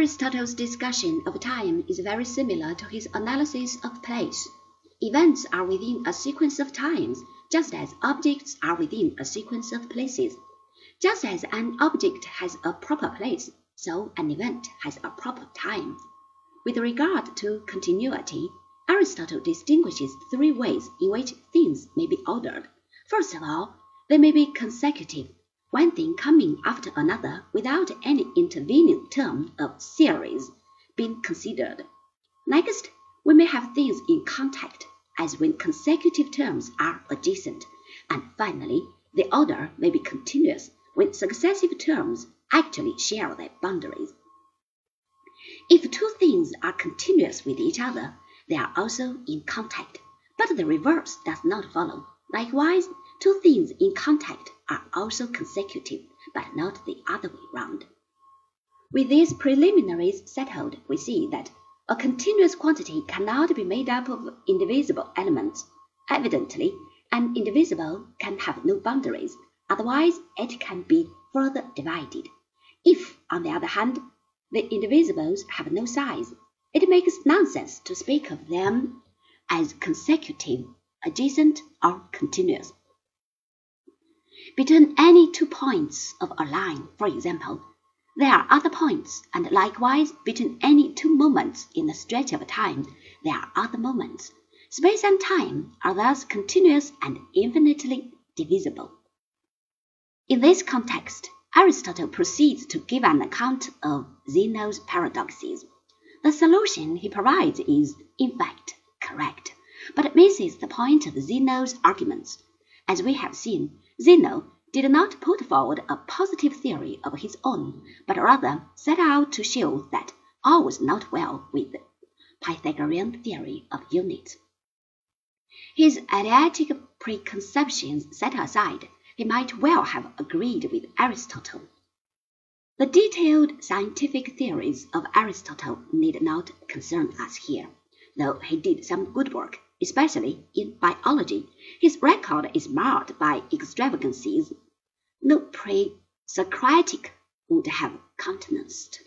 Aristotle's discussion of time is very similar to his analysis of place. Events are within a sequence of times, just as objects are within a sequence of places. Just as an object has a proper place, so an event has a proper time. With regard to continuity, Aristotle distinguishes three ways in which things may be ordered. First of all, they may be consecutive, one thing coming after another without any intervening term of series being considered. Next, we may have things in contact, as when consecutive terms are adjacent, and finally, the order may be continuous when successive terms actually share their boundaries. If two things are continuous with each other, they are also in contact, but the reverse does not follow. Likewise, two things in contact are also consecutive, but not the other way round. With these preliminaries settled, we see that a continuous quantity cannot be made up of indivisible elements. Evidently, an indivisible can have no boundaries, otherwise it can be further divided. If, on the other hand, the indivisibles have no size, it makes nonsense to speak of them as consecutive, adjacent, or continuous. Between any two points of a line, for example, there are other points, and likewise between any two moments in a stretch of time, there are other moments. Space and time are thus continuous and infinitely divisible. In this context, Aristotle proceeds to give an account of Zeno's paradoxes. The solution he provides is, in fact, correct, but misses the point of Zeno's arguments. As we have seen, Zeno did not put forward a positive theory of his own, but rather set out to show that all was not well with the Pythagorean theory of units. His Eleatic preconceptions set aside, he might well have agreed with Aristotle. The detailed scientific theories of Aristotle need not concern us here, though he did some good work, especially in biology. His record is marred by extravagances no pre-Socratic would have countenanced.